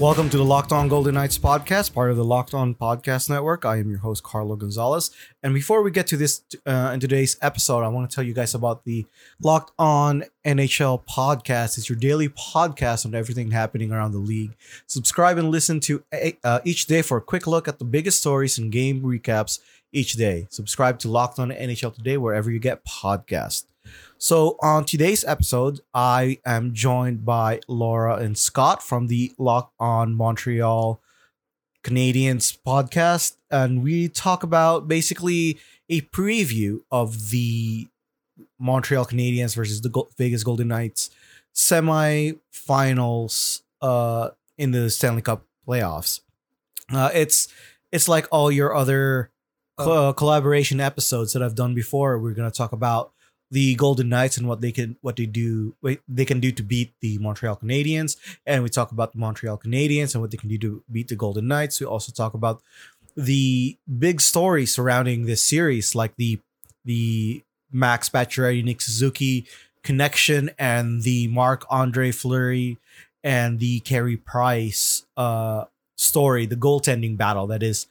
Welcome to the Locked On Golden Knights podcast, part of the Locked On Podcast Network. I am your host, Carlo Gonzalez. And before we get to this uh, in today's episode, I want to tell you guys about the Locked On NHL podcast. It's your daily podcast on everything happening around the league. Subscribe and listen to uh, each day for a quick look at the biggest stories and game recaps each day. Subscribe to Locked On NHL today wherever you get podcasts. So, on today's episode, I am joined by Laura and Scott from the Lock on Montreal Canadiens podcast. And we talk about basically a preview of the Montreal Canadiens versus the Vegas Golden Knights semi-finals uh, in the Stanley Cup playoffs. Uh, it's it's like all your other uh, collaboration episodes that I've done before. We're gonna talk about the Golden Knights and what they can what they do they can do to beat the Montreal Canadiens. And we talk about the Montreal Canadiens and what they can do to beat the Golden Knights. We also talk about the big story surrounding this series like the the Max Pacioretty Nick Suzuki connection and the Marc Andre Fleury and the Carey Price uh story the goaltending battle that is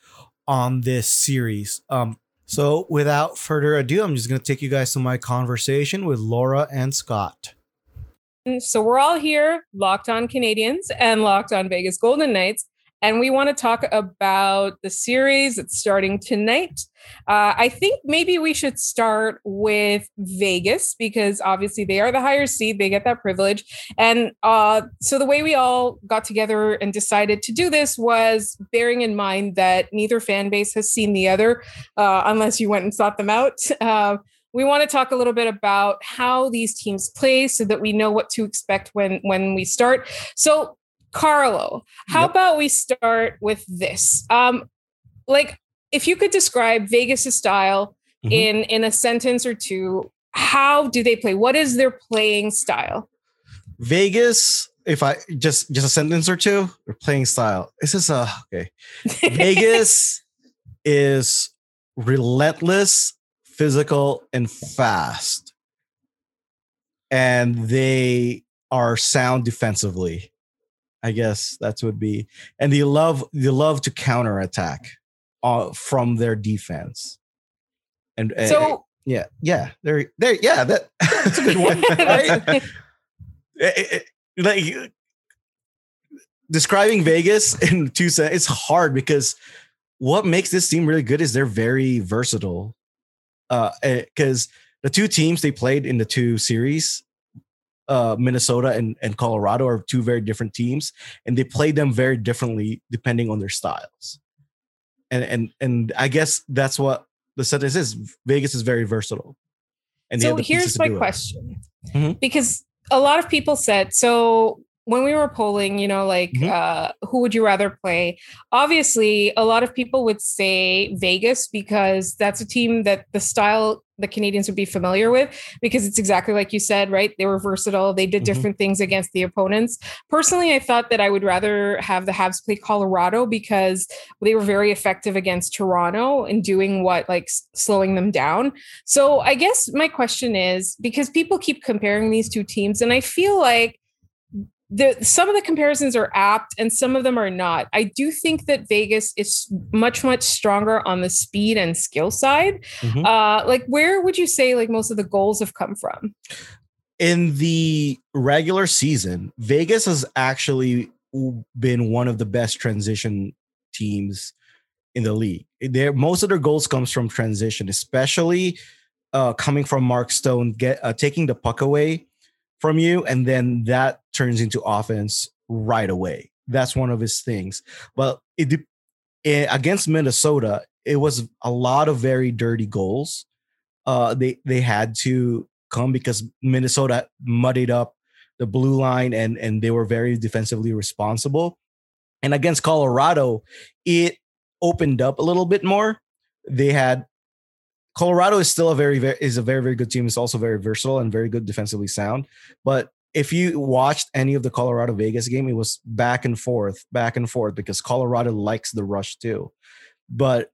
on this series. Um so, without further ado, I'm just going to take you guys to my conversation with Laura and Scott. So, we're all here, locked on Canadiens and locked on Vegas Golden Knights. And we want to talk about the series that's starting tonight. Uh, I think maybe we should start with Vegas because obviously they are the higher seed, they get that privilege. And uh, so the way we all got together and decided to do this was bearing in mind that neither fan base has seen the other, uh, unless you went and sought them out. Uh, we want to talk a little bit about how these teams play so that we know what to expect when when we start so Carlo, how yep. about we start with this? Um, like, if you could describe Vegas' style mm-hmm. in in a sentence or two, how do they play? What is their playing style? Vegas, if I just just a sentence or two, their playing style. This is a okay. Vegas is relentless, physical, and fast, and they are sound defensively. I guess that's would be. And they love they love to counterattack uh, from their defense. And so uh, yeah, yeah, they're there. Yeah, that, that's a good one. right? it, it, like describing Vegas in two cents, it's hard because what makes this team really good is they're very versatile. Uh, because eh, the two teams they played in the two series uh, Minnesota and, and Colorado are two very different teams, and they play them very differently depending on their styles. And and and I guess that's what the sentence is. Vegas is very versatile. And so here's my question, mm-hmm. because a lot of people said so when we were polling, you know, like mm-hmm. uh, who would you rather play? Obviously, a lot of people would say Vegas because that's a team that the style the Canadiens would be familiar with because it's exactly like you said, right? They were versatile. They did mm-hmm. different things against the opponents. Personally, I thought that I would rather have the Habs play Colorado because they were very effective against Toronto in doing what, like slowing them down. So I guess my question is because people keep comparing these two teams, and I feel like the some of the comparisons are apt and some of them are not. I do think that Vegas is much much stronger on the speed and skill side. Mm-hmm. Uh, like where would you say like most of the goals have come from? In the regular season, Vegas has actually been one of the best transition teams in the league. There, most of their goals comes from transition, especially uh, coming from Mark Stone, get uh, taking the puck away from you, and then that turns into offense right away. That's one of his things. But it, it eh, against Minnesota, it was a lot of very dirty goals. Uh, they they had to come because Minnesota muddied up the blue line and and they were very defensively responsible. And against Colorado, it opened up a little bit more. they had Colorado is still a very, very is a very very good team. It's also very versatile and very good defensively sound. But if you watched any of the Colorado Vegas game, it was back and forth, back and forth because Colorado likes the rush too. But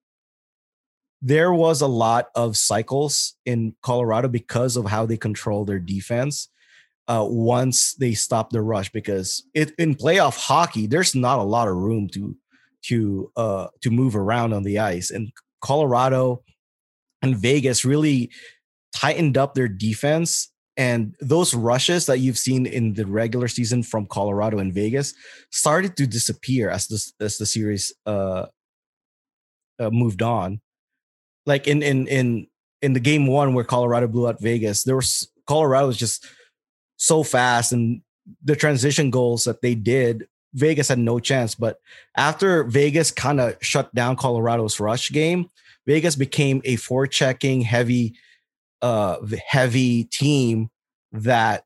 there was a lot of cycles in Colorado because of how they control their defense. Uh, once they stop the rush, because it in playoff hockey, there's not a lot of room to to uh to move around on the ice, and Colorado and Vegas really tightened up their defense. And those rushes that you've seen in the regular season from Colorado and Vegas started to disappear as the as the series uh, uh, moved on. Like in in in in the game one where Colorado blew out Vegas, there was Colorado was just so fast, and the transition goals that they did, Vegas had no chance. But after Vegas kind of shut down Colorado's rush game, Vegas became a forechecking heavy, uh, heavy team that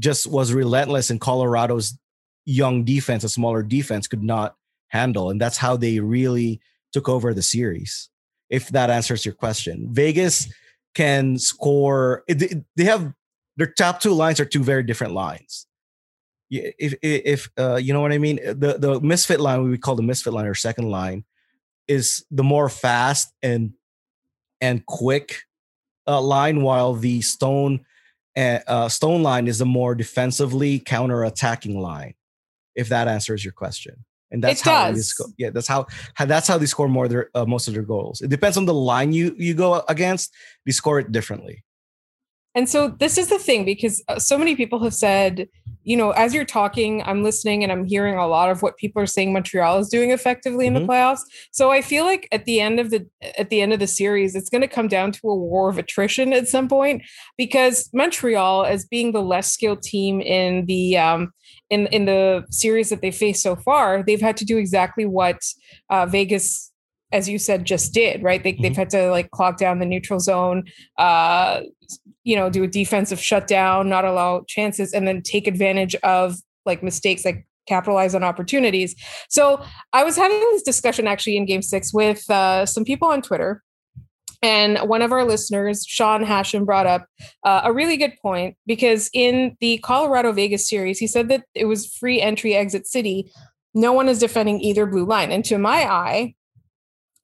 just was relentless in Colorado's young defense, a smaller defense could not handle. And that's how they really took over the series. If that answers your question, Vegas can score. They have their top two lines are two very different lines. If if uh, you know what I mean, the the misfit line we call the misfit line or second line is the more fast and and quick uh, line, while the stone uh, uh, stone line is a more defensively counter attacking line. If that answers your question, and that's it how does. they score. Yeah, that's how, how that's how they score more their uh, most of their goals. It depends on the line you you go against. They score it differently. And so this is the thing because uh, so many people have said, you know, as you're talking, I'm listening and I'm hearing a lot of what people are saying Montreal is doing effectively in mm-hmm. the playoffs. So I feel like at the end of the at the end of the series, it's going to come down to a war of attrition at some point because Montreal, as being the less skilled team in the um, in in the series that they faced so far, they've had to do exactly what uh, Vegas as you said, just did, right? They, mm-hmm. They've had to like clog down the neutral zone, uh, you know, do a defensive shutdown, not allow chances, and then take advantage of like mistakes, like capitalize on opportunities. So I was having this discussion actually in game six with uh, some people on Twitter. And one of our listeners, Sean Hashem, brought up uh, a really good point because in the Colorado Vegas series, he said that it was free entry exit city. No one is defending either blue line. And to my eye,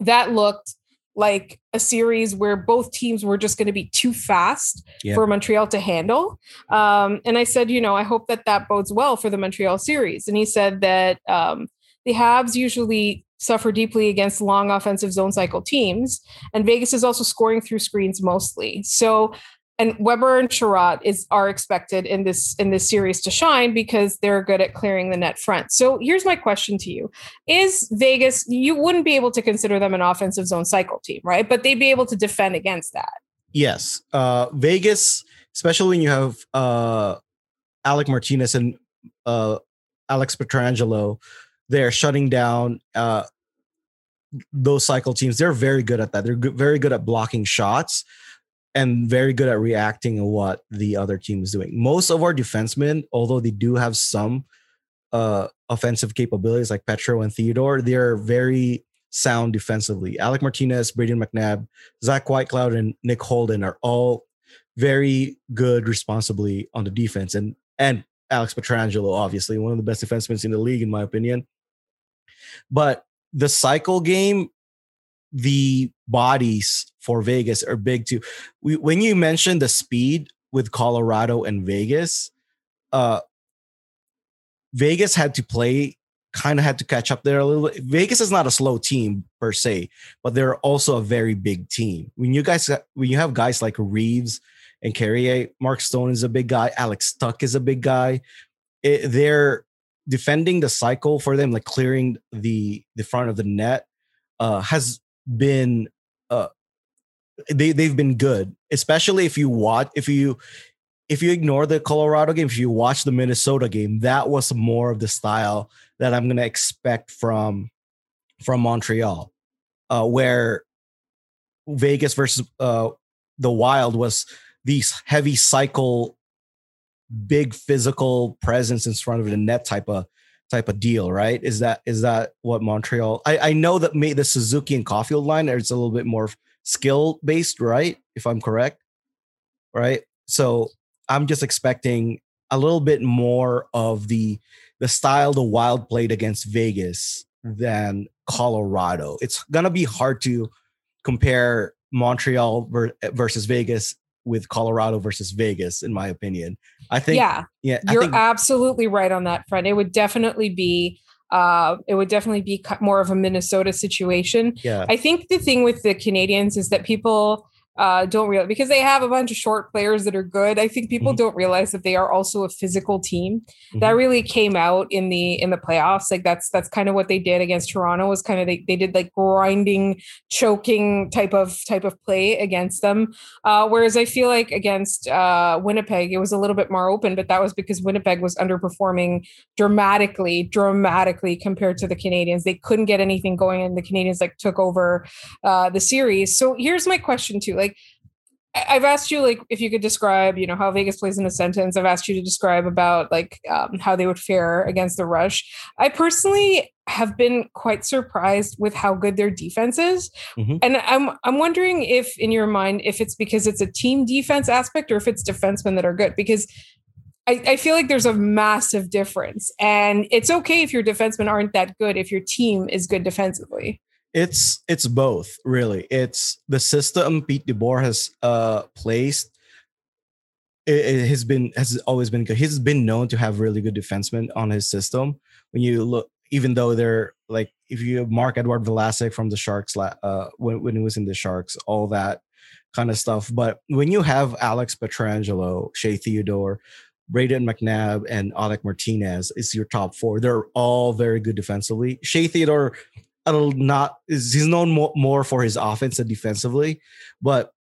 that looked like a series where both teams were just going to be too fast yeah. for Montreal to handle. Um, and I said, you know, I hope that that bodes well for the Montreal series. And he said that um, the Habs usually suffer deeply against long offensive zone cycle teams, and Vegas is also scoring through screens mostly. So and Weber and Chiarot is are expected in this in this series to shine because they're good at clearing the net front. So here's my question to you: Is Vegas? You wouldn't be able to consider them an offensive zone cycle team, right? But they'd be able to defend against that. Yes, uh, Vegas, especially when you have uh, Alec Martinez and uh, Alex Pietrangelo, they're shutting down uh, those cycle teams. They're very good at that. They're good, very good at blocking shots and very good at reacting to what the other team is doing. Most of our defensemen, although they do have some uh, offensive capabilities like Petro and Theodore, they're very sound defensively. Alec Martinez, Brayden McNabb, Zach Whitecloud, and Nick Holden are all very good responsibly on the defense. And and Alex Pietrangelo, obviously, one of the best defensemen in the league, in my opinion. But the cycle game the bodies for Vegas are big too. We, when you mentioned the speed with Colorado and Vegas, uh, Vegas had to play, kind of had to catch up there a little bit. Vegas is not a slow team per se, but they're also a very big team. When you guys, when you have guys like Reaves and Carrier, Mark Stone is a big guy, Alex Tuch is a big guy. It, they're defending the cycle for them, like clearing the the front of the net, uh, has been uh they they've been good, especially if you watch if you if you ignore the Colorado game, if you watch the Minnesota game, that was more of the style that I'm gonna expect from from Montreal, uh, where Vegas versus uh, the Wild was these heavy cycle, big physical presence in front of the net type of type of deal, right? Is that is that what Montreal? I, I know that made the Suzuki and Caufield line it's a little bit more skill based, right? If I'm correct, right? So I'm just expecting a little bit more of the the style the Wild played against Vegas mm-hmm. than Colorado. It's gonna be hard to compare Montreal versus Vegas with Colorado versus Vegas, in my opinion. I think, yeah, yeah, you're think, absolutely right on that front. It would definitely be, uh, it would definitely be more of a Minnesota situation. Yeah, I think the thing with the Canadiens is that people uh, don't realize because they have a bunch of short players that are good. I think people mm-hmm. don't realize that they are also a physical team. Mm-hmm. That really came out in the in the playoffs. Like that's that's kind of what they did against Toronto. Was kind of they, they did like grinding, choking type of type of play against them. Uh, whereas I feel like against uh, Winnipeg, it was a little bit more open, but that was because Winnipeg was underperforming dramatically, dramatically compared to the Canadiens. They couldn't get anything going, and the Canadiens like took over uh, the series. So here's my question too, like like I've asked you like if you could describe, you know, how Vegas plays in a sentence. I've asked you to describe about like um, how they would fare against the rush. I personally have been quite surprised with how good their defense is, mm-hmm. and I'm I'm wondering if in your mind if it's because it's a team defense aspect or if it's defensemen that are good because. I, I feel like there's a massive difference, and it's okay if your defensemen aren't that good if your team is good defensively. It's it's both, really. It's the system Pete DeBoer has uh placed. It, it, has been has always been good. He's been known to have really good defensemen on his system. When you look, even though they're like, if you Marc-Edouard Vlasic from the Sharks, uh, when when he was in the Sharks, all that kind of stuff. But when you have Alex Pietrangelo, Shea Theodore, Brayden McNabb, and Alec Martinez is your top four. They're all very good defensively. Shea Theodore not is he's known more, more for his offense and defensively, but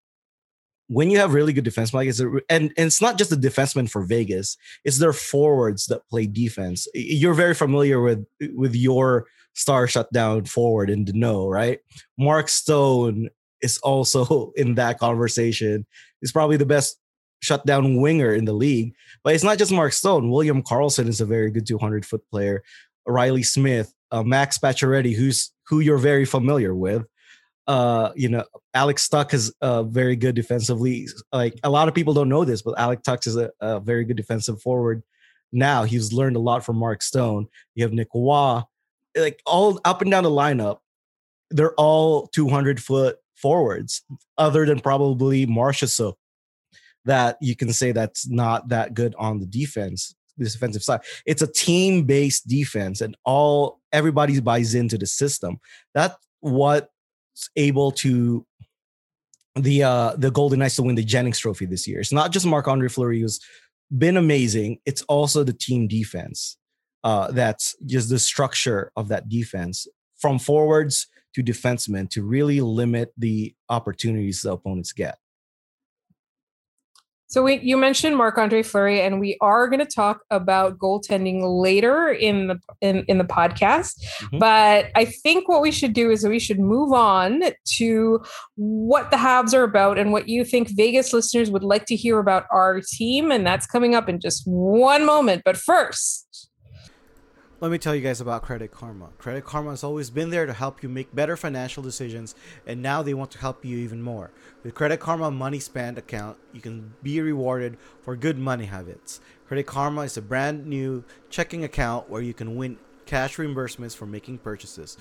when you have really good defense, like it's a, and, and it's not just the defensemen for Vegas, it's their forwards that play defense. You're very familiar with with your star shutdown forward in Danault, right? Mark Stone is also in that conversation. He's probably the best shutdown winger in the league. But it's not just Mark Stone. William Karlsson is a very good 200 foot player. Reilly Smith, uh, Max Pacioretty, who's who you're very familiar with. Uh, you know, Alex Tuch is uh, very good defensively. Like a lot of people don't know this, but Alex Tuch is a, a, very good defensive forward. Now he's learned a lot from Mark Stone. You have Nick Waugh, like all up and down the lineup. They're all 200 foot forwards, other than probably Marchessault, that you can say that's not that good on the defense defensive side. It's a team based defense, and all everybody buys into the system. That's what's able to the uh the Golden Knights to win the Jennings Trophy this year. It's not just Marc Andre Fleury who's been amazing. It's also the team defense. Uh, that's just the structure of that defense from forwards to defensemen to really limit the opportunities the opponents get. So we, you mentioned Marc Andre Fleury, and we are going to talk about goaltending later in the in, in the podcast. Mm-hmm. But I think what we should do is we should move on to what the Habs are about and what you think Vegas listeners would like to hear about our team, and that's coming up in just one moment. But first, let me tell you guys about Credit Karma. Credit Karma has always been there to help you make better financial decisions, and now they want to help you even more. With Credit Karma Money Spend account, you can be rewarded for good money habits. Credit Karma is a brand new checking account where you can win cash reimbursements for making purchases.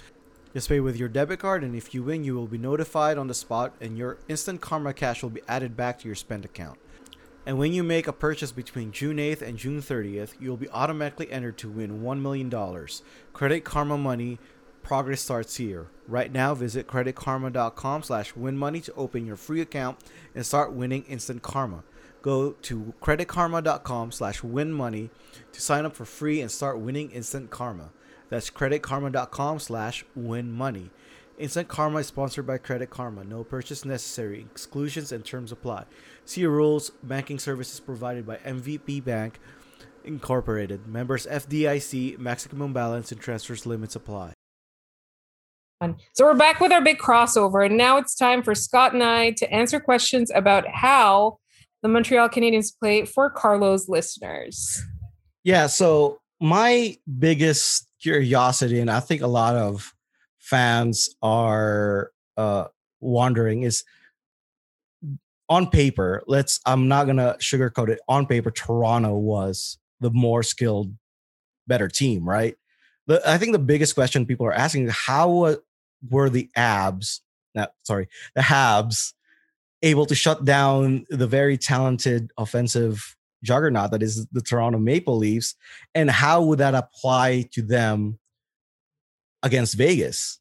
Just pay with your debit card, and if you win, you will be notified on the spot, and your instant Karma cash will be added back to your spend account. And when you make a purchase between June 8th and June 30th, you'll be automatically entered to win $1 million. Credit Karma Money progress starts here. Right now, visit creditkarma.com slash winmoney to open your free account and start winning instant karma. Go to creditkarma.com slash winmoney to sign up for free and start winning instant karma. That's creditkarma.com slash winmoney. Instant Karma is sponsored by Credit Karma. No purchase necessary. Exclusions and terms apply. See rules. Banking services provided by MVB Bank Incorporated. Members FDIC. Maximum balance and transfers limits apply. So we're back with our big crossover, and now it's time for Scott and I to answer questions about how the Montreal Canadiens play for Carlo's listeners. Yeah, so my biggest curiosity, and I think a lot of fans are uh, wondering, is on paper. Let's. I'm not gonna sugarcoat it. On paper, Toronto was the more skilled, better team, right? The, I think the biggest question people are asking: How were the Abs? Not sorry, the Habs able to shut down the very talented offensive juggernaut that is the Toronto Maple Leafs, and how would that apply to them against Vegas?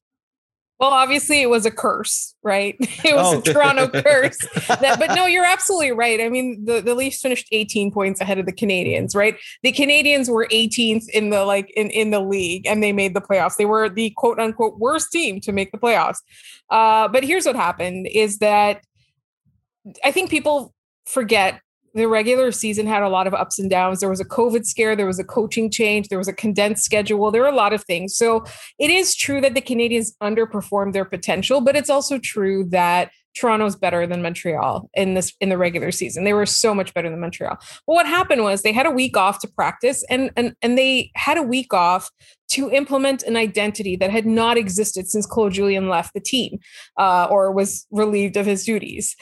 Well, obviously it was a curse, right? It was oh. a Toronto curse. That, but no, you're absolutely right. I mean, the, the Leafs finished 18 points ahead of the Canadiens, right? The Canadiens were 18th in the like in, in the league and they made the playoffs. They were the quote unquote worst team to make the playoffs. Uh, but here's what happened is that I think people forget the regular season had a lot of ups and downs. There was a COVID scare, there was a coaching change, there was a condensed schedule, there were a lot of things. So it is true that the Canadiens underperformed their potential, but it's also true that Toronto's better than Montreal in this in the regular season. They were so much better than Montreal. Well, what happened was they had a week off to practice and and and they had a week off to implement an identity that had not existed since Claude Julien left the team uh, or was relieved of his duties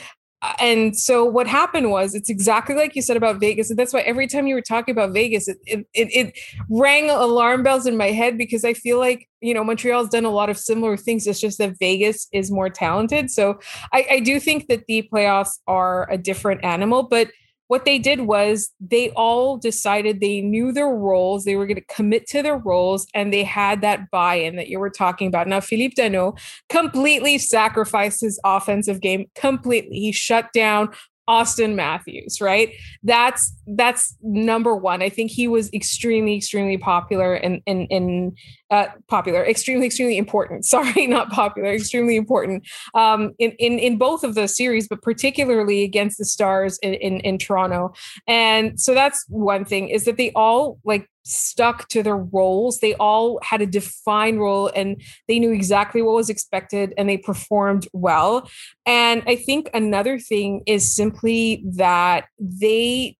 and so what happened was it's exactly like you said about Vegas. And that's why every time you were talking about Vegas, it, it, it, it rang alarm bells in my head because I feel like, you know, Montreal's done a lot of similar things. It's just that Vegas is more talented. So I, I do think that the playoffs are a different animal, but what they did was they all decided they knew their roles, they were going to commit to their roles, and they had that buy in that you were talking about. Now, Philippe Danault completely sacrificed his offensive game completely. He shut down Auston Matthews, right? That's that's number one. I think he was extremely, extremely popular and in, in, uh, popular, extremely, extremely important. Sorry, not popular, extremely important um, in, in in both of the series, but particularly against the Stars in, in in Toronto. And so that's one thing is that they all like stuck to their roles. They all had a defined role and they knew exactly what was expected and they performed well. And I think another thing is simply that they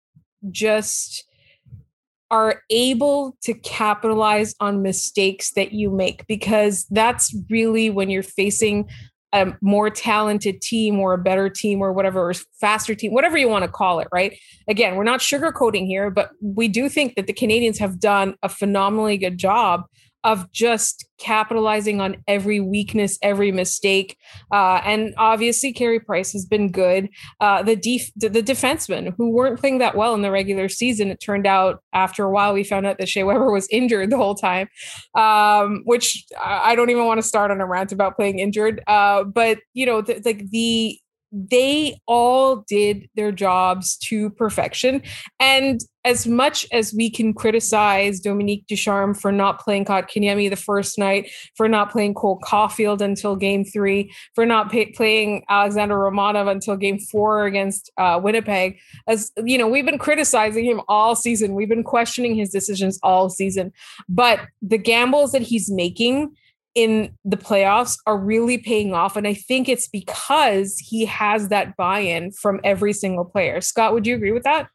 just are able to capitalize on mistakes that you make because that's really when you're facing a more talented team or a better team or whatever, or faster team, whatever you want to call it, right? Again, we're not sugarcoating here, but we do think that the Canadiens have done a phenomenally good job of just capitalizing on every weakness, every mistake. Uh, and obviously, Carey Price has been good. Uh, the def- the defensemen who weren't playing that well in the regular season, it turned out after a while we found out that Shea Weber was injured the whole time, um, which I don't even want to start on a rant about playing injured. Uh, but you know, th- like the they all did their jobs to perfection. And as much as we can criticize Dominique Ducharme for not playing Kotkaniemi the first night, for not playing Cole Caufield until game three, for not pay- playing Alexander Romanov until game four against uh, Winnipeg, as you know, we've been criticizing him all season. We've been questioning his decisions all season. But the gambles that he's making in the playoffs are really paying off. And I think it's because he has that buy in from every single player. Scott, would you agree with that?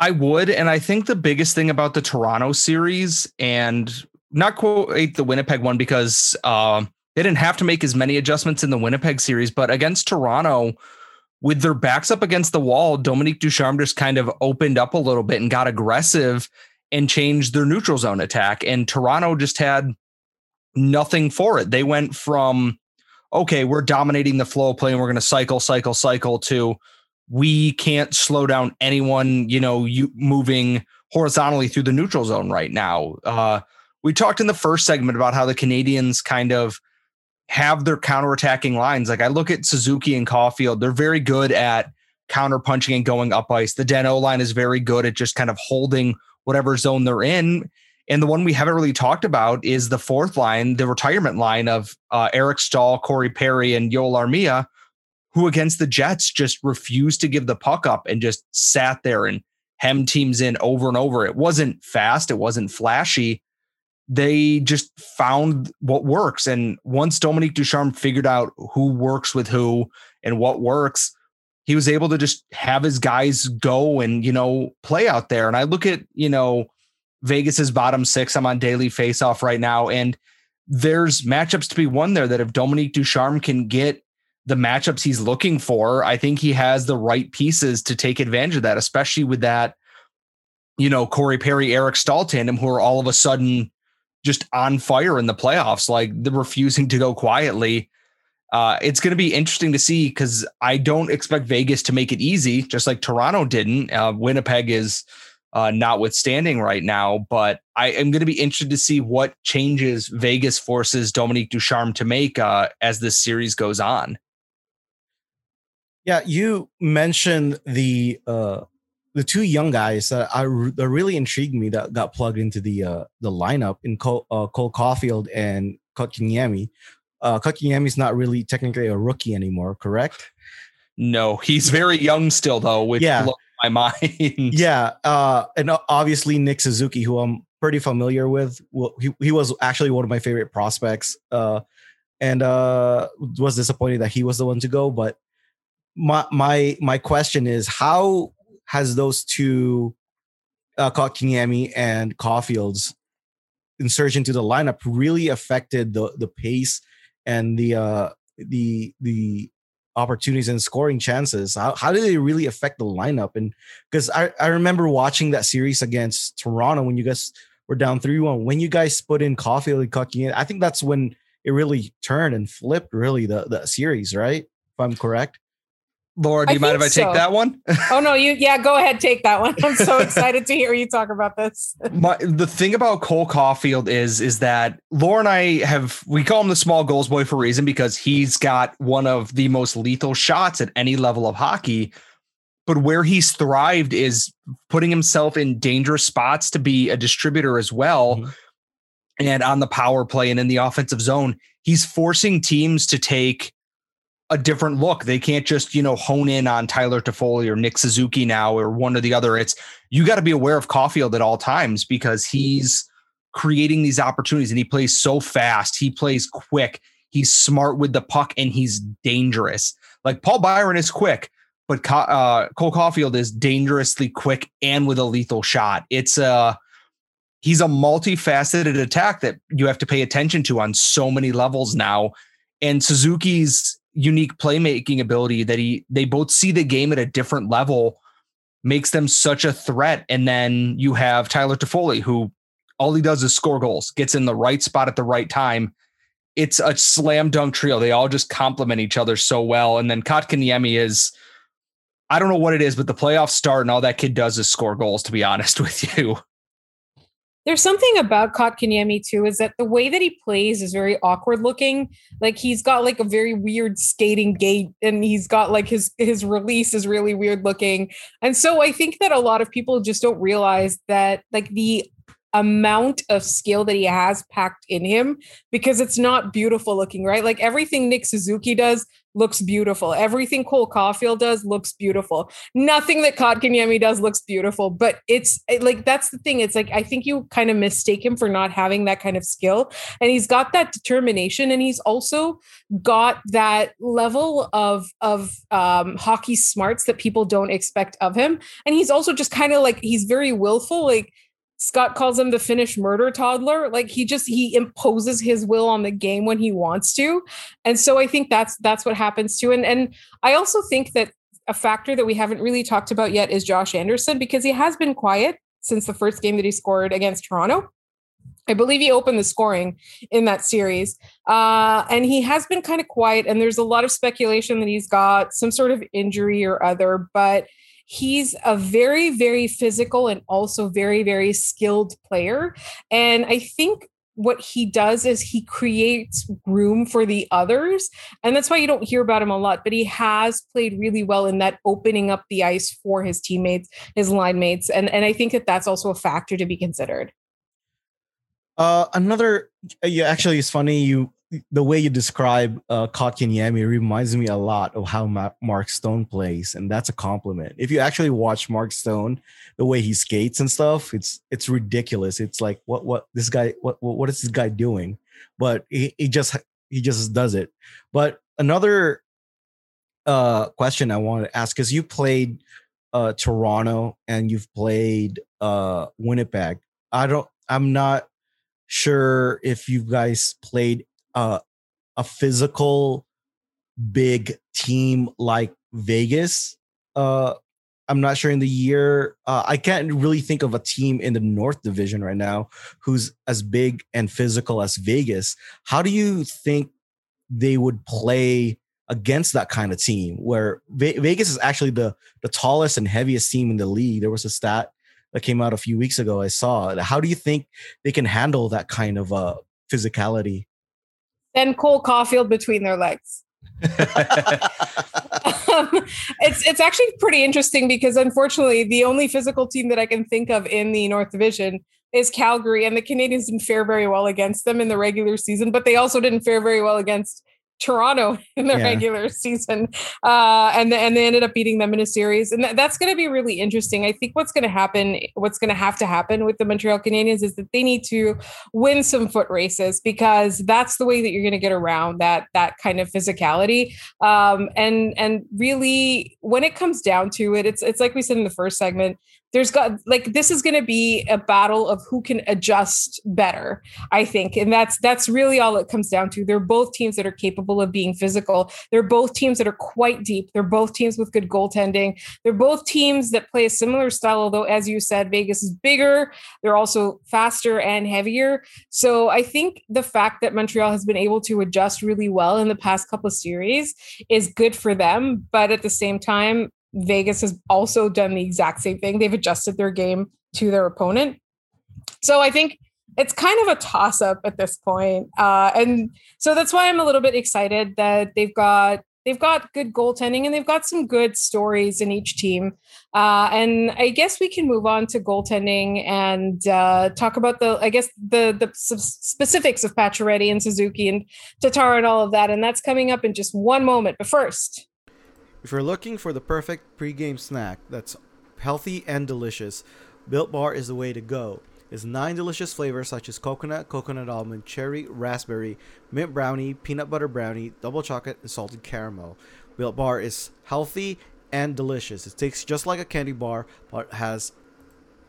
I would. And I think the biggest thing about the Toronto series and not quote the Winnipeg one because uh, they didn't have to make as many adjustments in the Winnipeg series, but against Toronto, with their backs up against the wall, Dominique Ducharme just kind of opened up a little bit and got aggressive and changed their neutral zone attack. And Toronto just had nothing for it. They went from, okay, we're dominating the flow play and we're going to cycle, cycle, cycle to we can't slow down anyone, you know, you moving horizontally through the neutral zone right now. Uh, we talked in the first segment about how the Canadiens kind of have their counterattacking lines. Like I look at Suzuki and Caufield, they're very good at counter punching and going up ice. The Danault line is very good at just kind of holding whatever zone they're in. And the one we haven't really talked about is the fourth line, the retirement line of uh, Eric Staal, Corey Perry, and Joel Armia, who against the Jets just refused to give the puck up and just sat there and hem teams in over and over. It wasn't fast, it wasn't flashy. They just found what works. And once Dominique Ducharme figured out who works with who and what works, he was able to just have his guys go and, you know, play out there. And I look at, you know, Vegas's bottom six. I'm on daily faceoff right now, and there's matchups to be won there that if Dominique Ducharme can get the matchups he's looking for, I think he has the right pieces to take advantage of that, especially with that, you know, Corey Perry, Eric Staal tandem, who are all of a sudden just on fire in the playoffs, like they're refusing to go quietly. Uh, it's going to be interesting to see because I don't expect Vegas to make it easy, just like Toronto didn't. Uh, Winnipeg is uh, notwithstanding right now, but I am going to be interested to see what changes Vegas forces Dominique Ducharme to make uh, as this series goes on. Yeah, you mentioned the uh, the two young guys that are that really intrigued me that got plugged into the uh, the lineup in Cole, uh, Cole Caufield and Kotkaniemi uh, is not really technically a rookie anymore, correct? No, he's very young still, though, which yeah. My mind. yeah. Uh, and obviously, Nick Suzuki, who I'm pretty familiar with, well, he, he was actually one of my favorite prospects. Uh, and uh, was disappointed that he was the one to go. But my my my question is, how has those two, uh, Kotkaniemi and Caufield's insertion to the lineup really affected the the pace and the uh the the opportunities and scoring chances. How, how did it really affect the lineup? And because I, I remember watching that series against toronto when you guys were down 3-1 when you guys put in coffee and cooking in i think that's when it really turned and flipped really the, the series right? If i'm correct Laura, do you I mind if I so. take that one? oh no, you yeah, go ahead, take that one. I'm so excited to hear you talk about this. My, the thing about Cole Caufield is is that Laura and I have we call him the small goals boy for a reason because he's got one of the most lethal shots at any level of hockey. But where he's thrived is putting himself in dangerous spots to be a distributor as well. Mm-hmm. And on the power play and in the offensive zone, he's forcing teams to take a different look. They can't just, you know, hone in on Tyler Toffoli or Nick Suzuki now or one or the other. It's you got to be aware of Caufield at all times because he's creating these opportunities and he plays so fast. He plays quick. He's smart with the puck and he's dangerous. Like Paul Byron is quick, but uh, Cole Caufield is dangerously quick and with a lethal shot. It's a he's a multifaceted attack that you have to pay attention to on so many levels now. And Suzuki's unique playmaking ability that he they both see the game at a different level makes them such a threat. And then you have Tyler Toffoli, who all he does is score goals, gets in the right spot at the right time. It's a slam dunk trio. They all just complement each other so well. And then Kotkaniemi is, I don't know what it is, but the playoffs start and all that kid does is score goals, to be honest with you. There's something about Kotkaniemi too, is that the way that he plays is very awkward looking. Like he's got like a very weird skating gait, and he's got like his his release is really weird looking. And so I think that a lot of people just don't realize that like the amount of skill that he has packed in him because it's not beautiful looking, right? Like everything Nick Suzuki does looks beautiful. Everything Cole Caufield does looks beautiful. Nothing that Kotkaniemi does looks beautiful, but it's like that's the thing. It's like I think you kind of mistake him for not having that kind of skill, and he's got that determination, and he's also got that level of of um, hockey smarts that people don't expect of him, and he's also just kind of like he's very willful, like Scott calls him the Finnish murder toddler. Like he just he imposes his will on the game when he wants to. And so I think that's that's what happens too. And and I also think that a factor that we haven't really talked about yet is Josh Anderson because he has been quiet since the first game that he scored against Toronto. I believe he opened the scoring in that series. Uh, and he has been kind of quiet, and there's a lot of speculation that he's got some sort of injury or other. But he's a very, very physical and also very, very skilled player. And I think what he does is he creates room for the others. And that's why you don't hear about him a lot, but he has played really well in that opening up the ice for his teammates, his line mates. And, and I think that that's also a factor to be considered. Uh, another, yeah, actually, it's funny you the way you describe uh, Kotkaniemi reminds me a lot of how Ma- Mark Stone plays, and that's a compliment. If you actually watch Mark Stone, the way he skates and stuff, it's it's ridiculous. It's like what what this guy what what is this guy doing? But he, he just he just does it. But another uh, question I want to ask is you played uh, Toronto and you've played uh, Winnipeg I don't. I'm not sure if you guys played uh, a physical big team like Vegas. Uh, I'm not sure in the year. Uh, I can't really think of a team in the North Division right now who's as big and physical as Vegas. How do you think they would play against that kind of team where Ve- Vegas is actually the the tallest and heaviest team in the league? There was a stat that came out a few weeks ago. I saw. How do you think they can handle that kind of uh, physicality? And Cole Caufield between their legs. um, it's it's actually pretty interesting because unfortunately the only physical team that I can think of in the North Division is Calgary, and the Canadians didn't fare very well against them in the regular season, but they also didn't fare very well against Toronto in the yeah. regular season, uh, and and they ended up beating them in a series, and th- that's going to be really interesting. I think what's going to happen, what's going to have to happen with the Montreal Canadiens is that they need to win some foot races because that's the way that you're going to get around that that kind of physicality. Um, and and really, when it comes down to it, it's it's like we said in the first segment there's got like this is going to be a battle of who can adjust better i think. And that's that's really all it comes down to. They're both teams that are capable of being physical. They're both teams that are quite deep. They're both teams with good goaltending. They're both teams that play a similar style although as you said vegas is bigger. They're also faster and heavier. So i think the fact that montreal has been able to adjust really well in the past couple of series is good for them. But at the same time Vegas has also done the exact same thing. They've adjusted their game to their opponent. So I think it's kind of a toss up at this point. Uh, and so that's why I'm a little bit excited that they've got they've got good goaltending and they've got some good stories in each team. Uh, and I guess we can move on to goaltending and uh, talk about the, I guess the the specifics of Pacioretty and Suzuki and Tatar and all of that. And that's coming up in just one moment. But first, if you're looking for the perfect pregame snack that's healthy and delicious, Built Bar is the way to go. It's nine delicious flavors such as coconut, coconut almond, cherry, raspberry, mint brownie, peanut butter brownie, double chocolate, and salted caramel. Built Bar is healthy and delicious. It tastes just like a candy bar, but has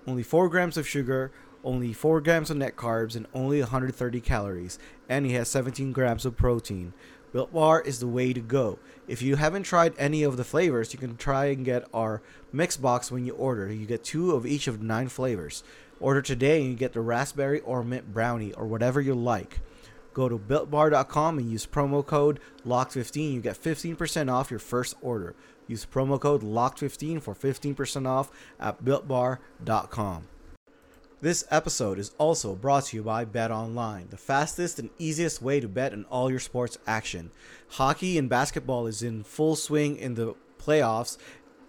only 4 grams of sugar, only 4 grams of net carbs, and only 130 calories. And it has 17 grams of protein. Built Bar is the way to go. If you haven't tried any of the flavors, you can try and get our mix box when you order. You get two of each of nine flavors. Order today and you get the raspberry or mint brownie or whatever you like. Go to builtbar.com and use promo code LOCKED15. You get 15% off your first order. Use promo code LOCKED15 for 15% off at builtbar.com. This episode is also brought to you by Bet Online, the fastest and easiest way to bet on all your sports action. Hockey and basketball is in full swing in the playoffs,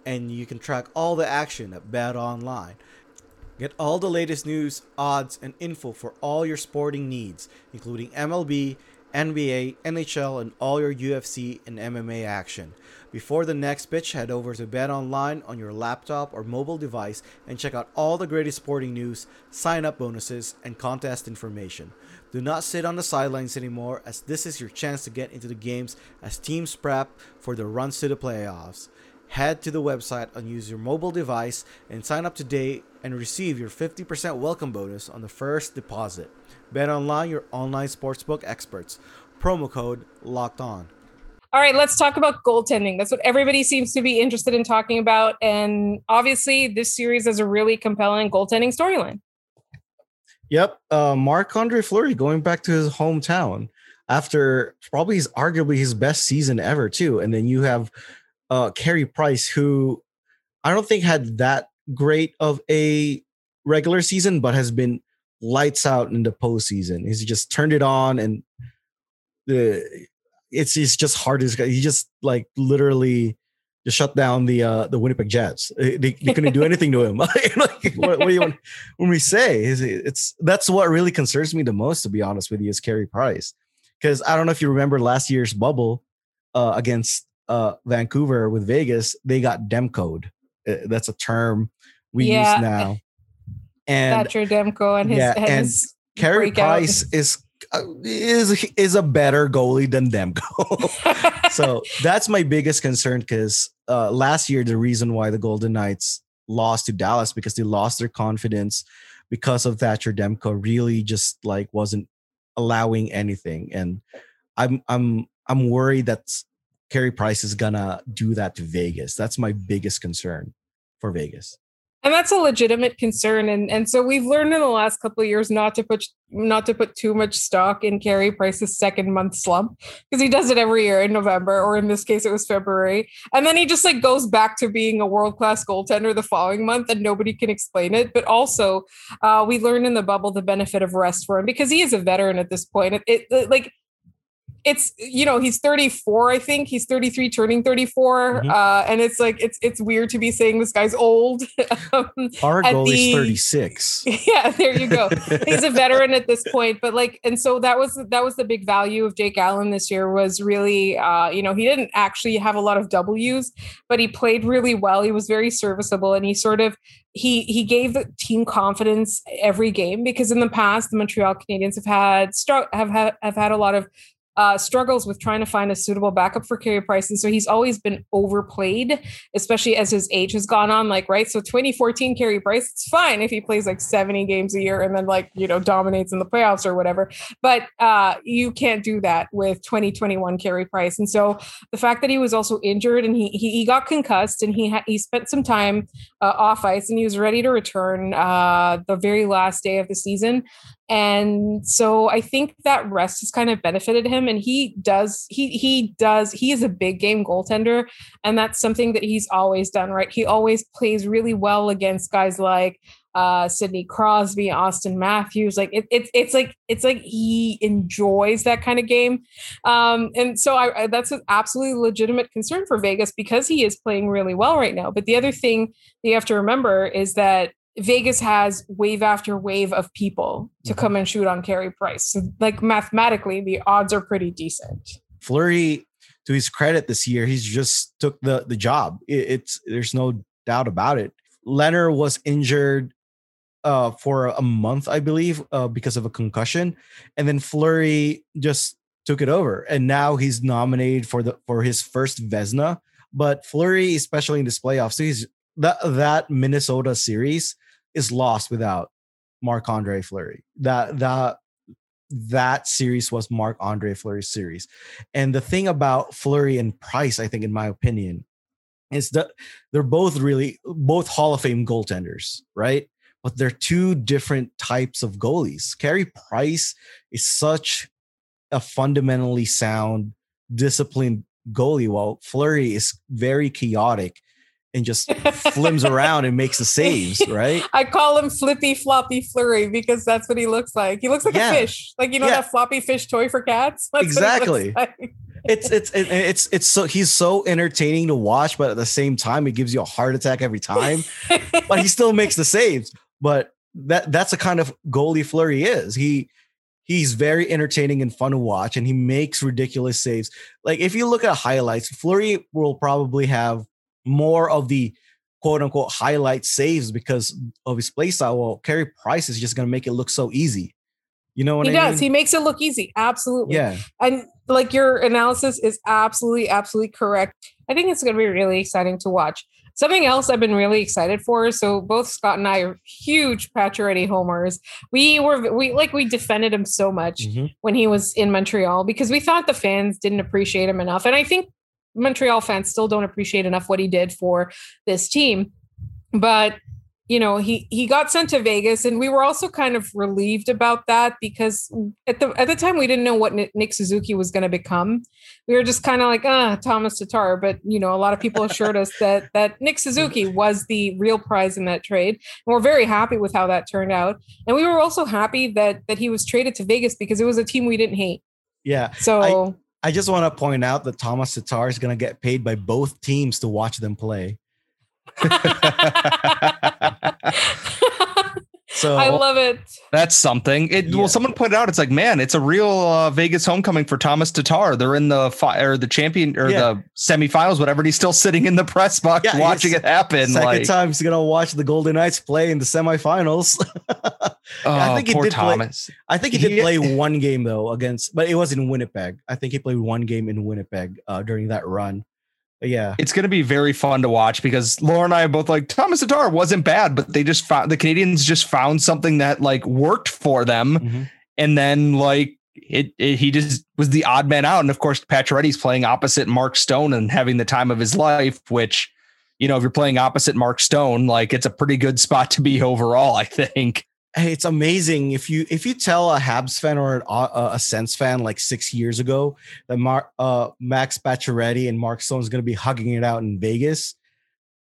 and you can track all the action at Bet Online. Get all the latest news, odds, and info for all your sporting needs, including MLB, NBA, NHL, and all your UFC and MMA action. Before the next pitch, head over to Bet Online on your laptop or mobile device and check out all the greatest sporting news, sign up bonuses, and contest information. Do not sit on the sidelines anymore, as this is your chance to get into the games as teams prep for the runs to the playoffs. Head to the website and use your mobile device and sign up today and receive your 50% welcome bonus on the first deposit. Bet Online, your online sportsbook experts. Promo code locked on. All right, let's talk about goaltending. That's what everybody seems to be interested in talking about. And obviously, this series has a really compelling goaltending storyline. Yep. Uh, Marc Andre Fleury going back to his hometown after probably his arguably his best season ever, too. And then you have uh, Carey Price, who I don't think had that great of a regular season, but has been lights out in the postseason. He's just turned it on and the it's it's just hard as he just like literally just shut down the uh the Winnipeg Jets. They, they couldn't do anything to him. like, what, what, do you want when we say is it's that's what really concerns me the most, to be honest with you, is Carey Price. Because I don't know if you remember last year's bubble uh, against uh, Vancouver with Vegas, they got Demko'd. Uh, that's a term we yeah. use now. And Thatcher Demko and his, yeah, and, and Carey Price is is is a better goalie than Demko. so that's my biggest concern because uh, last year the reason why the Golden Knights lost to Dallas because they lost their confidence because of Thatcher Demko really just like wasn't allowing anything. And I'm I'm I'm worried that Carey Price is gonna do that to Vegas. That's my biggest concern for Vegas and that's a legitimate concern. And and so we've learned in the last couple of years not to put not to put too much stock in Carey Price's second month slump because he does it every year in November or in this case it was February. And then he just like goes back to being a world class goaltender the following month and nobody can explain it. But also uh, we learned in the bubble the benefit of rest for him because he is a veteran at this point. It, it like it's you know he's 34 i think. He's 33 turning 34 mm-hmm. uh, and it's like it's it's weird to be saying this guy's old. Um, our goal the, is 36 yeah there you go. He's a veteran at this point but like and so that was that was the big value of jake allen this year was really uh, you know he didn't actually have a lot of w's but he played really well. He was very serviceable and he sort of he he gave the team confidence every game because in the past the Montreal Canadiens have had have had have had a lot of uh, struggles with trying to find a suitable backup for Carey Price. And so he's always been overplayed, especially as his age has gone on. Like, right. So 2014 Carey Price, it's fine if he plays like 70 games a year and then like, you know, dominates in the playoffs or whatever. But uh, you can't do that with 2021 Carey Price. And so the fact that he was also injured and he he, he got concussed and he had he spent some time uh, off ice and he was ready to return uh, the very last day of the season. And so I think that rest has kind of benefited him. And he does, he he does, he is a big game goaltender. And that's something that he's always done, right? He always plays really well against guys like uh Sidney Crosby, Auston Matthews. Like it, it, it's like it's like he enjoys that kind of game. Um, and so I, I that's an absolutely legitimate concern for Vegas because he is playing really well right now. But the other thing you have to remember is that Vegas has wave after wave of people to mm-hmm. come and shoot on Carey Price. So, like mathematically, the odds are pretty decent. Fleury, to his credit, this year he's just took the the job. It, it's there's no doubt about it. Lehner was injured uh, for a month, I believe, uh, because of a concussion, and then Fleury just took it over, and now he's nominated for the for his first Vezina. But Fleury, especially in this playoffs, so he's that that Minnesota series is lost without Marc Andre Fleury. That that that series was Marc Andre Fleury's series. And the thing about Fleury and Price, I think, in my opinion, is that they're both really both Hall of Fame goaltenders, right? But they're two different types of goalies. Carey Price is such a fundamentally sound, disciplined goalie, while Fleury is very chaotic and just flims around and makes the saves, right? I call him Flippy Floppy Flurry because that's what he looks like. He looks like yeah. a fish, like you know yeah. that floppy fish toy for cats. That's exactly. Like. it's it's it's it's so he's so entertaining to watch, but at the same time, it gives you a heart attack every time. but he still makes the saves. But that that's the kind of goalie Fleury is. He he's very entertaining and fun to watch, and he makes ridiculous saves. Like if you look at highlights, Fleury will probably have more of the quote unquote highlight saves because of his play style. Well, Carey Price is just going to make it look so easy. You know what he I does. Mean? He makes it look easy. Absolutely. Yeah. And like your analysis is absolutely, absolutely correct. I think it's going to be really exciting to watch. Something else I've been really excited for. So both Scott and I are huge Pacioretty homers. We were we like we defended him so much mm-hmm. when he was in Montreal because we thought the fans didn't appreciate him enough. And I think Montreal fans still don't appreciate enough what he did for this team. But you know, he he got sent to Vegas, and we were also kind of relieved about that because at the at the time we didn't know what Nick Suzuki was going to become. We were just kind of like, ah, Tomas Tatar. But you know, a lot of people assured us that that Nick Suzuki was the real prize in that trade, and we're very happy with how that turned out. And we were also happy that that he was traded to Vegas because it was a team we didn't hate. Yeah. So. I- just want to point out that Tomas Tatar is going to get paid by both teams to watch them play. So I love it. That's something. It yeah. well, someone pointed out. It's like, man, it's a real uh, Vegas homecoming for Tomas Tatar. They're in the fi- or the champion or yeah. the semifinals, whatever. And he's still sitting in the press box yeah, watching it happen. Second like, time he's gonna watch the Golden Knights play in the semifinals. oh, I think he did Thomas. Play, I think he did play one game though against, but it was in Winnipeg. I think he played one game in Winnipeg uh, during that run. Yeah, it's going to be very fun to watch because Laura and I are both like Tomas Tatar wasn't bad, but they just found the Canadiens just found something that like worked for them, mm-hmm. and then like it, it, he just was the odd man out, and of course Pacioretty's playing opposite Mark Stone and having the time of his life, which you know if you're playing opposite Mark Stone, like it's a pretty good spot to be overall, I think it's amazing if you if you tell a Habs fan or an, uh, a Sens fan like six years ago that Mark uh, Max Pacioretty and Mark Stone is going to be hugging it out in Vegas.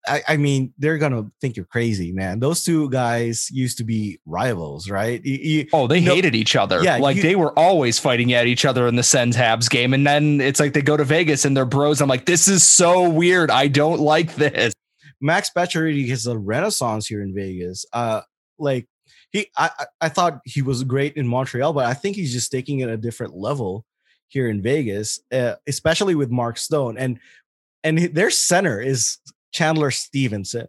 I, I, mean, they're gonna think you're crazy, man. Those two guys used to be rivals, right? You, you, oh, they hated know, each other. Yeah, like you, they were always fighting at each other in the Sens Habs game, and then it's like they go to Vegas and they're bros. I'm like, this is so weird. I don't like this. Max Pacioretty has a renaissance here in Vegas. Uh, like he I, I thought he was great in Montreal, but I think he's just taking it a different level here in Vegas, uh, especially with Mark Stone and and their center is Chandler Stephenson.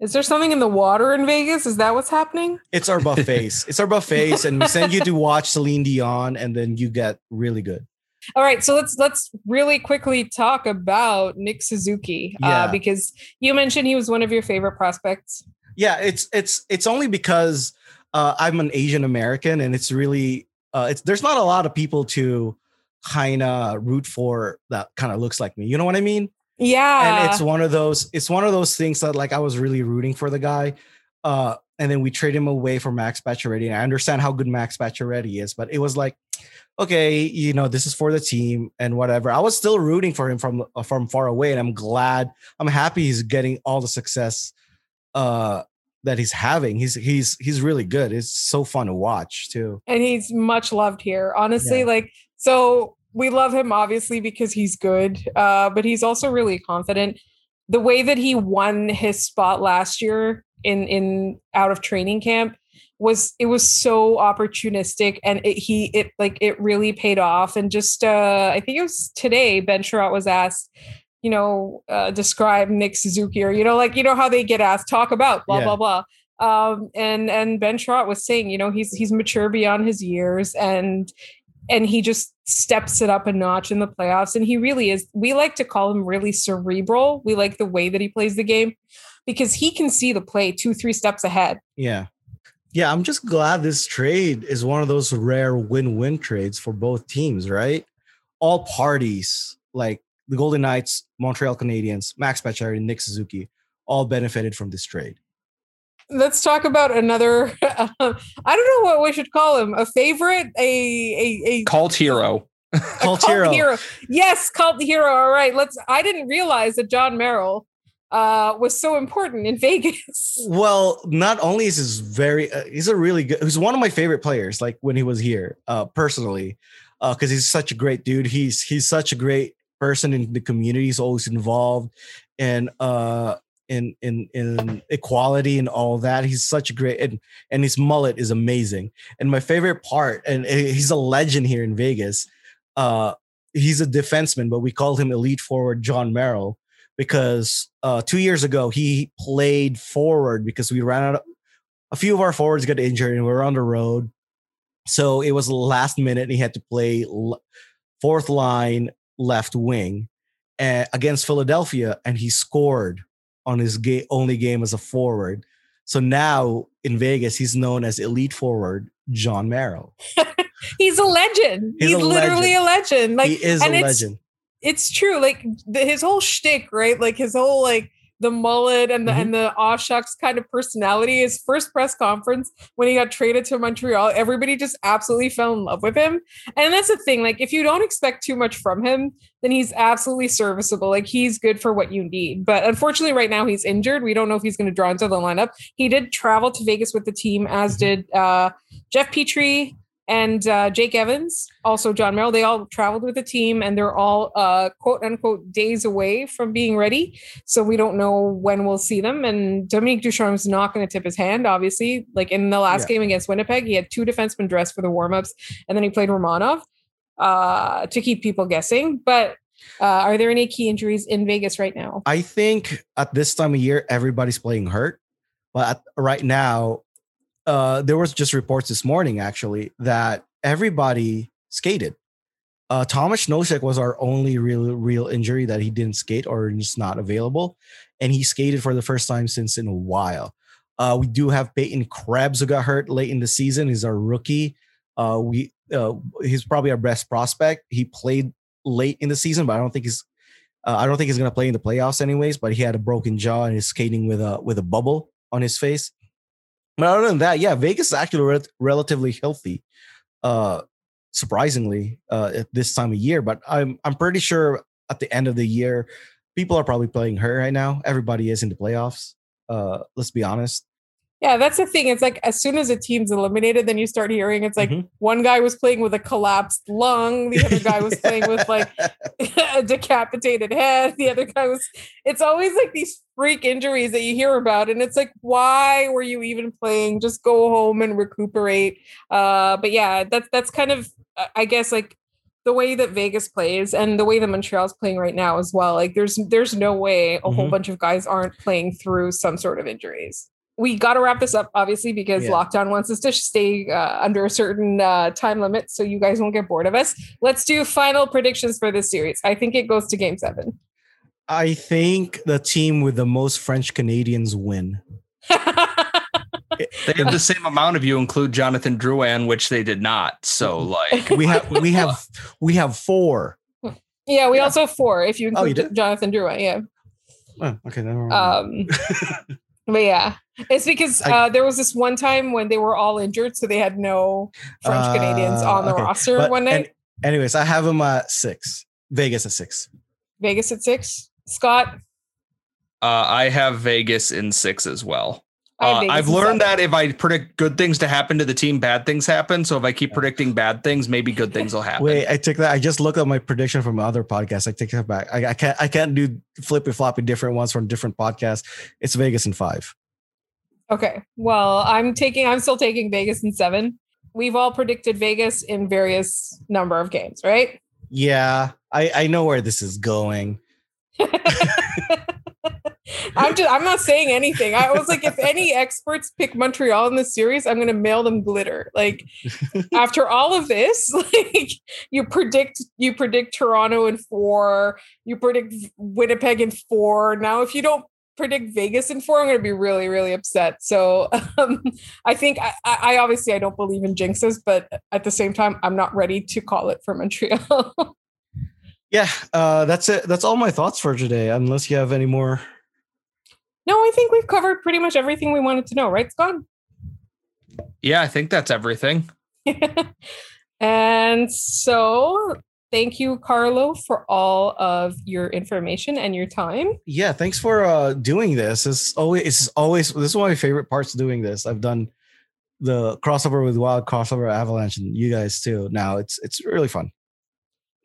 Is there something in the water in Vegas? Is that what's happening? It's our buffets. it's our buffets, and we send you to watch Celine Dion, and then you get really good. All right, so let's let's really quickly talk about Nick Suzuki uh, yeah. uh, because you mentioned he was one of your favorite prospects. Yeah, it's it's it's only because uh, I'm an Asian American, and it's really uh, it's there's not a lot of people to kind of root for that kind of looks like me. You know what I mean? Yeah. And it's one of those it's one of those things that like I was really rooting for the guy. Uh, and then we trade him away for Max Pacioretty. And I understand how good Max Pacioretty is, but it was like, okay, you know, this is for the team and whatever. I was still rooting for him from uh, from far away, and I'm glad, I'm happy he's getting all the success uh that he's having. He's he's he's really good. It's so fun to watch too. And he's much loved here. Honestly, yeah. like so we love him obviously because he's good, uh, but he's also really confident. The way that he won his spot last year in in out of training camp was it was so opportunistic and it, he it like it really paid off and just uh i think it was today ben Chiarot was asked you know, uh, describe Nick Suzuki or, you know, like, you know, how they get asked, talk about blah, yeah. blah, blah. Um, and, and Ben Chiarot was saying, you know, he's, he's mature beyond his years and, and he just steps it up a notch in the playoffs. And he really is, we like to call him really cerebral. We like the way that he plays the game because he can see the play two, three steps ahead. Yeah. Yeah, I'm just glad this trade is one of those rare win-win trades for both teams, right? All parties like the Golden Knights, Montreal Canadiens, Max Pacioretty, Nick Suzuki all benefited from this trade. Let's talk about another. Uh, I don't know what we should call him. A favorite, a a, a cult hero. cult, cult hero. hero. Yes, cult hero. All right. Let's. I didn't realize that Jon Merrill uh, was so important in Vegas. Well, not only is he very, uh, he's a really good. He's one of my favorite players. Like when he was here, uh, personally, because uh, he's such a great dude. He's he's such a great person in the community is always involved and uh in in in equality and all that. He's such a great and and his mullet is amazing. And my favorite part and he's a legend here in vegas uh he's a defenseman but we called him elite forward Jon merrill because uh two years ago he played forward because we ran out of, a few of our forwards got injured and we were on the road. So it was last minute and he had to play fourth line left wing uh, against Philadelphia, and he scored on his ga- only game as a forward. So now in Vegas, he's known as elite forward Jon Merrill. he's a legend. He's, he's a literally legend. a legend. Like he is a it's, legend. It's true. Like the, his whole shtick, right? Like his whole like the mullet and the mm-hmm. and the aw shucks kind of personality. His first press conference when he got traded to Montreal, everybody just absolutely fell in love with him. And that's the thing. Like if you don't expect too much from him, then he's absolutely serviceable. Like he's good for what you need. But unfortunately, right now he's injured. We don't know if he's going to draw into the lineup. He did travel to Vegas with the team, as mm-hmm. did uh, Jeff Petry, and uh, Jake Evans, also Jon Merrill, they all traveled with the team and they're all uh, quote unquote days away from being ready. So we don't know when we'll see them. And Dominique Ducharme is not going to tip his hand, obviously. Like in the last yeah. game against Winnipeg, he had two defensemen dressed for the warmups and then he played Romanov uh, to keep people guessing. But uh, are there any key injuries in Vegas right now? I think at this time of year, everybody's playing hurt. But at, right now, uh, there was just reports this morning actually that everybody skated. Uh, Tomas Nosek was our only real real injury that he didn't skate or just not available, and he skated for the first time since in a while. Uh, we do have Peyton Krebs who got hurt late in the season. He's our rookie. Uh, we uh, he's probably our best prospect. He played late in the season, but I don't think he's uh, I don't think he's gonna play in the playoffs anyways. But he had a broken jaw and is skating with a with a bubble on his face. But other than that, yeah, Vegas is actually re- relatively healthy. Uh, surprisingly, uh, at this time of year. But I'm I'm pretty sure at the end of the year, people are probably playing her right now. Everybody is in the playoffs. Uh, let's be honest. Yeah, that's the thing. It's like as soon as a team's eliminated, then you start hearing it's like mm-hmm. one guy was playing with a collapsed lung, the other guy was playing with like a decapitated head, the other guy was. It's always like these freak injuries that you hear about, and it's like, why were you even playing? Just go home and recuperate. Uh, but yeah, that's that's kind of, I guess, like the way that Vegas plays and the way that Montreal's playing right now as well. Like, there's there's no way a mm-hmm. whole bunch of guys aren't playing through some sort of injuries we got to wrap this up, obviously, because yeah. lockdown wants us to stay uh, under a certain uh, time limit, so you guys won't get bored of us. Let's do final predictions for this series. I think it goes to Game Seven. I think the team with the most French Canadians win. they have the same amount of you include Jonathan Drouin, which they did not. So like we have we have we have four. Yeah, we yeah. also have four if you include oh, you Jonathan Drouin. Yeah. Oh, okay. Um, but yeah, it's because uh, there was this one time when they were all injured, so they had no French Canadians uh, on the okay. roster but one night. anyways, I have them at six. Vegas at six. Vegas at six. Scott. Uh, I have Vegas in six as well. Uh, I've learned that if I predict good things to happen to the team, bad things happen. So if I keep predicting bad things, maybe good things will happen. Wait, I took that. I just looked at my prediction from other podcasts. I take that back. I, I can't. I can't do flippy floppy different ones from different podcasts. It's Vegas in five. Okay. Well, I'm taking. I'm still taking Vegas in seven. We've all predicted Vegas in various number of games, right? Yeah, I I know where this is going. I'm just I'm not saying anything. I was like, if any experts pick Montreal in this series, I'm gonna mail them glitter. Like after all of this, like you predict you predict Toronto in four, you predict Winnipeg in four. Now, if you don't predict Vegas in four, I'm gonna be really, really upset. So um, I think I, I obviously I don't believe in jinxes, but at the same time, I'm not ready to call it for Montreal. yeah, uh, that's it. That's all my thoughts for today. Unless you have any more no, I think we've covered pretty much everything we wanted to know, right, Scott? Yeah, I think that's everything. and so thank you carlo for all of your information and your time. Yeah thanks for uh doing this. It's always it's always this is one of my favorite parts of doing this. I've done the crossover with wild crossover avalanche and you guys too now. It's it's really fun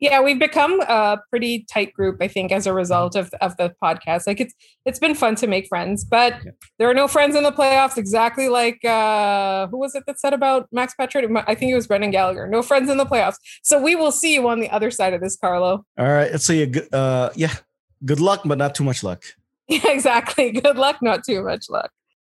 yeah we've become a pretty tight group i think as a result of, of the podcast. Like it's it's been fun to make friends but yeah. there are no friends in the playoffs exactly like uh who was it that said about max Pacioretty? i think it was brendan gallagher. No friends in the playoffs. So we will see you on the other side of this carlo. All right let's see you uh yeah good luck but not too much luck. Yeah exactly. Good luck not too much luck